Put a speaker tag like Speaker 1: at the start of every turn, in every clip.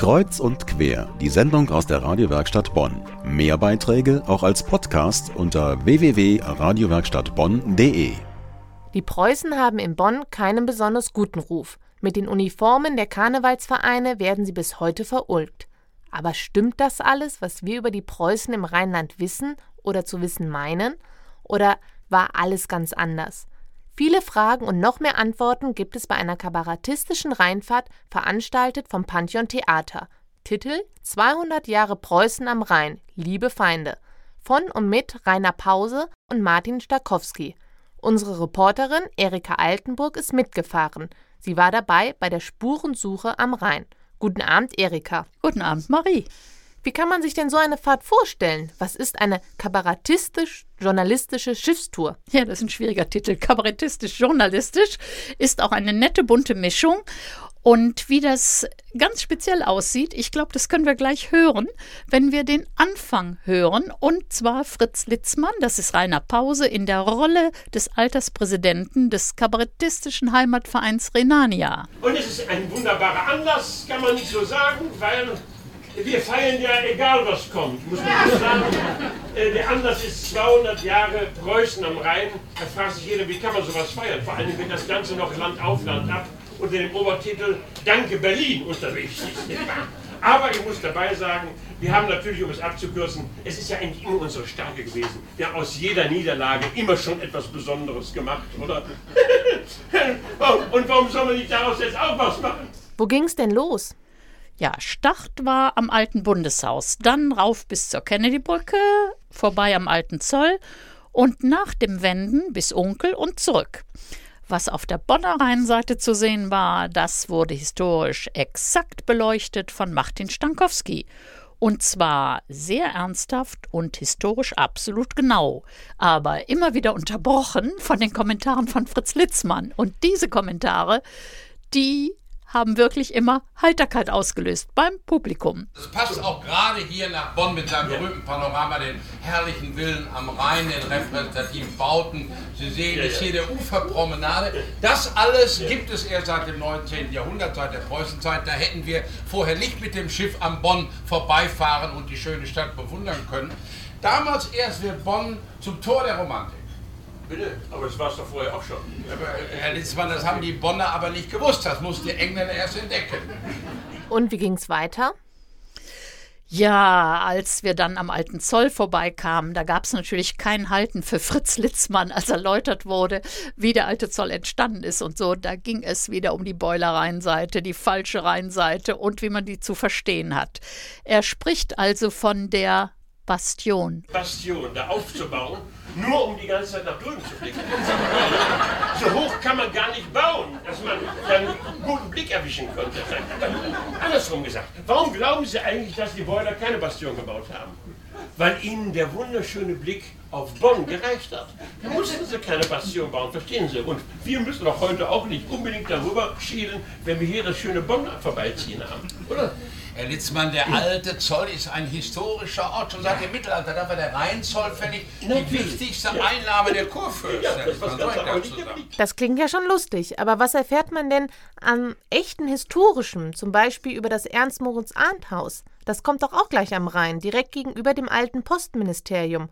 Speaker 1: Kreuz und quer, die Sendung aus der Radiowerkstatt Bonn. Mehr Beiträge auch als Podcast unter www.radiowerkstattbonn.de.
Speaker 2: Die Preußen haben in Bonn keinen besonders guten Ruf. Mit den Uniformen der Karnevalsvereine werden sie bis heute verulgt. Aber stimmt das alles, was wir über die Preußen im Rheinland wissen oder zu wissen meinen? Oder war alles ganz anders? Viele Fragen und noch mehr Antworten gibt es bei einer kabarettistischen Rheinfahrt, veranstaltet vom Pantheon Theater. Titel 200 Jahre Preußen am Rhein, liebe Feinde. Von und mit Rainer Pause und Martin Stakowski. Unsere Reporterin Erika Altenburg ist mitgefahren. Sie war dabei bei der Spurensuche am Rhein. Guten Abend, Erika.
Speaker 3: Guten Abend, Marie.
Speaker 2: Wie kann man sich denn so eine Fahrt vorstellen? Was ist eine kabarettistisch-journalistische Schiffstour?
Speaker 3: Ja, das ist ein schwieriger Titel. Kabarettistisch-journalistisch ist auch eine nette bunte Mischung. Und wie das ganz speziell aussieht, ich glaube, das können wir gleich hören, wenn wir den Anfang hören. Und zwar Fritz Litzmann, das ist Rainer Pause, in der Rolle des Alterspräsidenten des kabarettistischen Heimatvereins Renania.
Speaker 4: Und es ist ein wunderbarer Anlass, kann man nicht so sagen, weil wir feiern ja egal was kommt, muss man sagen. Äh, der Anlass ist 200 Jahre Preußen am Rhein. Da fragt sich jeder, wie kann man sowas feiern? Vor allem, wenn das Ganze noch Land auf Land ab unter dem Obertitel Danke Berlin unterwegs ist. Aber ich muss dabei sagen, wir haben natürlich, um es abzukürzen, es ist ja eigentlich immer unsere Stärke gewesen. Wir haben aus jeder Niederlage immer schon etwas Besonderes gemacht, oder? Und warum soll man nicht daraus jetzt auch was machen?
Speaker 2: Wo ging es denn los?
Speaker 3: Ja, Start war am alten Bundeshaus, dann rauf bis zur Kennedybrücke, vorbei am alten Zoll und nach dem Wenden bis Onkel und zurück. Was auf der Bonner Rheinseite zu sehen war, das wurde historisch exakt beleuchtet von Martin Stankowski. Und zwar sehr ernsthaft und historisch absolut genau, aber immer wieder unterbrochen von den Kommentaren von Fritz Litzmann. Und diese Kommentare, die haben wirklich immer Heiterkeit ausgelöst beim Publikum.
Speaker 5: Das passt auch gerade hier nach Bonn mit seinem berühmten Panorama, den herrlichen Villen am Rhein, den repräsentativen Bauten. Sie sehen jetzt hier der Uferpromenade. Das alles gibt es erst seit dem 19. Jahrhundert, seit der Preußenzeit. Da hätten wir vorher nicht mit dem Schiff am Bonn vorbeifahren und die schöne Stadt bewundern können. Damals erst wird Bonn zum Tor der Romantik.
Speaker 4: Bitte? Aber das war es doch vorher auch schon.
Speaker 5: Aber, Herr Litzmann, das haben die Bonner aber nicht gewusst. Das mussten die Engländer erst entdecken.
Speaker 2: Und wie ging es weiter?
Speaker 3: Ja, als wir dann am alten Zoll vorbeikamen, da gab es natürlich kein Halten für Fritz Litzmann, als erläutert wurde, wie der alte Zoll entstanden ist und so. Da ging es wieder um die Boiler-Rheinseite, die falsche Rheinseite und wie man die zu verstehen hat. Er spricht also von der Bastion.
Speaker 4: Bastion, da aufzubauen, nur um die ganze Zeit nach drüben zu blicken. So hoch kann man gar nicht bauen, dass man dann einen guten Blick erwischen konnte. Andersrum gesagt, warum glauben Sie eigentlich, dass die Boiler keine Bastion gebaut haben? Weil ihnen der wunderschöne Blick auf Bonn gereicht hat. Da mussten sie keine Bastion bauen, verstehen Sie? Und wir müssen doch heute auch nicht unbedingt darüber schielen, wenn wir hier das schöne Bonn vorbeiziehen haben, oder?
Speaker 5: Herr Litzmann, der alte Zoll ist ein historischer Ort. Schon seit dem Mittelalter, da war der Rheinzoll fällig die wichtigste Einnahme der Kurfürsten.
Speaker 2: Das klingt ja schon lustig, aber was erfährt man denn an echten historischem, zum Beispiel über das Ernst-Moritz-Arndt-Haus? Das kommt doch auch gleich am Rhein, direkt gegenüber dem alten Postministerium.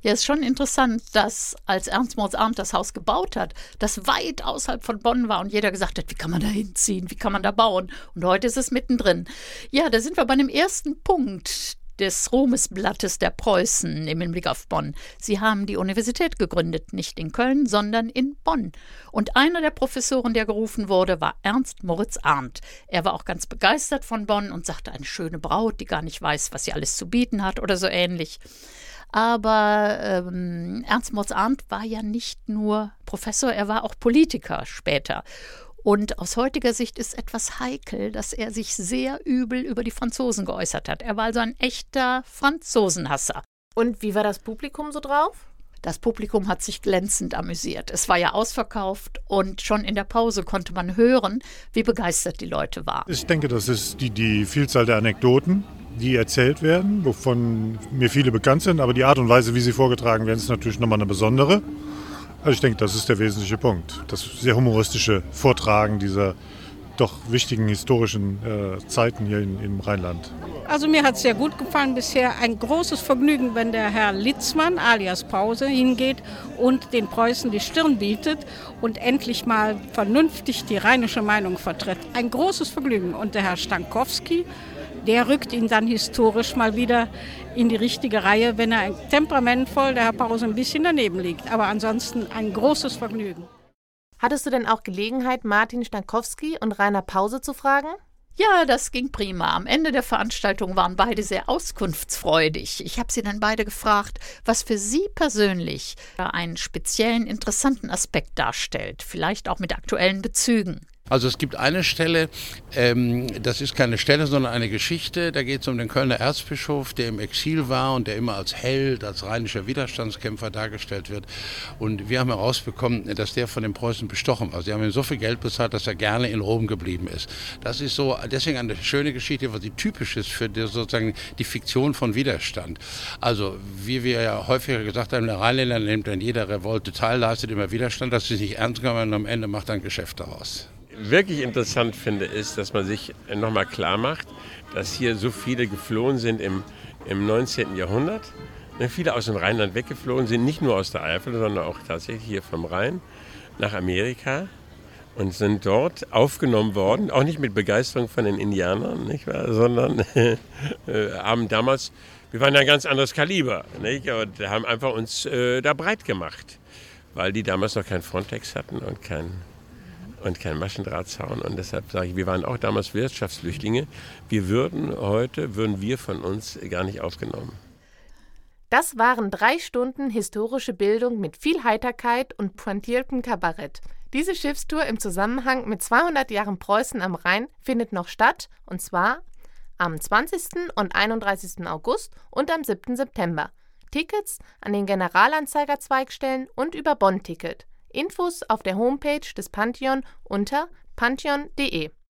Speaker 3: Ja, ist schon interessant, dass als Ernst Moritz Arndt das Haus gebaut hat, das weit außerhalb von Bonn war und jeder gesagt hat, wie kann man da hinziehen, wie kann man da bauen? Und heute ist es mittendrin. Ja, da sind wir bei dem ersten Punkt des Ruhmesblattes der Preußen im Hinblick auf Bonn. Sie haben die Universität gegründet, nicht in Köln, sondern in Bonn. Und einer der Professoren, der gerufen wurde, war Ernst Moritz Arndt. Er war auch ganz begeistert von Bonn und sagte, eine schöne Braut, die gar nicht weiß, was sie alles zu bieten hat oder so ähnlich. Aber ähm, Ernst Moritz Arndt war ja nicht nur Professor, er war auch Politiker später. Und aus heutiger Sicht ist etwas heikel, dass er sich sehr übel über die Franzosen geäußert hat. Er war also ein echter Franzosenhasser.
Speaker 2: Und wie war das Publikum so drauf?
Speaker 3: Das Publikum hat sich glänzend amüsiert. Es war ja ausverkauft und schon in der Pause konnte man hören, wie begeistert die Leute waren.
Speaker 6: Ich denke, das ist die, die Vielzahl der Anekdoten, die erzählt werden, wovon mir viele bekannt sind, aber die Art und Weise, wie sie vorgetragen werden, ist natürlich nochmal eine besondere. Also ich denke, das ist der wesentliche Punkt. Das sehr humoristische Vortragen dieser doch wichtigen historischen äh, Zeiten hier in, im Rheinland.
Speaker 7: Also mir hat es sehr gut gefallen bisher. Ein großes Vergnügen, wenn der Herr Litzmann alias Pause hingeht und den Preußen die Stirn bietet und endlich mal vernünftig die rheinische Meinung vertritt. Ein großes Vergnügen. Und der Herr Stankowski, der rückt ihn dann historisch mal wieder in die richtige Reihe, wenn er temperamentvoll, der Herr Pause, ein bisschen daneben liegt. Aber ansonsten ein großes Vergnügen.
Speaker 2: Hattest du denn auch Gelegenheit, Martin Stankowski und Rainer Pause zu fragen?
Speaker 3: Ja, das ging prima. Am Ende der Veranstaltung waren beide sehr auskunftsfreudig. Ich habe sie dann beide gefragt, was für sie persönlich einen speziellen interessanten Aspekt darstellt, vielleicht auch mit aktuellen Bezügen.
Speaker 8: Also es gibt eine Stelle, ähm, das ist keine Stelle, sondern eine Geschichte. Da geht es um den Kölner Erzbischof, der im Exil war und der immer als Held, als rheinischer Widerstandskämpfer dargestellt wird. Und wir haben herausbekommen, dass der von den Preußen bestochen war. Sie haben ihm so viel Geld bezahlt, dass er gerne in Rom geblieben ist. Das ist so deswegen eine schöne Geschichte, weil sie typisch ist für die, sozusagen die Fiktion von Widerstand. Also wie wir ja häufiger gesagt haben, der Rheinländer nimmt an jeder Revolte teil, leistet immer Widerstand, das ist nicht ernst genommen und am Ende macht ein Geschäft daraus
Speaker 4: wirklich interessant finde, ist, dass man sich nochmal klar macht, dass hier so viele geflohen sind im, im 19. Jahrhundert. Ne, viele aus dem Rheinland weggeflohen sind, nicht nur aus der Eifel, sondern auch tatsächlich hier vom Rhein nach Amerika und sind dort aufgenommen worden, auch nicht mit Begeisterung von den Indianern, nicht wahr, sondern äh, haben damals, wir waren ja ein ganz anderes Kaliber nicht, und haben einfach uns äh, da breit gemacht, weil die damals noch kein Frontex hatten und kein und kein Maschendrahtzaun. Und deshalb sage ich, wir waren auch damals Wirtschaftsflüchtlinge. Wir würden heute, würden wir von uns gar nicht aufgenommen.
Speaker 2: Das waren drei Stunden historische Bildung mit viel Heiterkeit und pointiertem Kabarett. Diese Schiffstour im Zusammenhang mit 200 Jahren Preußen am Rhein findet noch statt, und zwar am 20. und 31. August und am 7. September. Tickets an den Generalanzeiger-Zweigstellen und über Bonn-Ticket. Infos auf der Homepage des Pantheon unter pantheon.de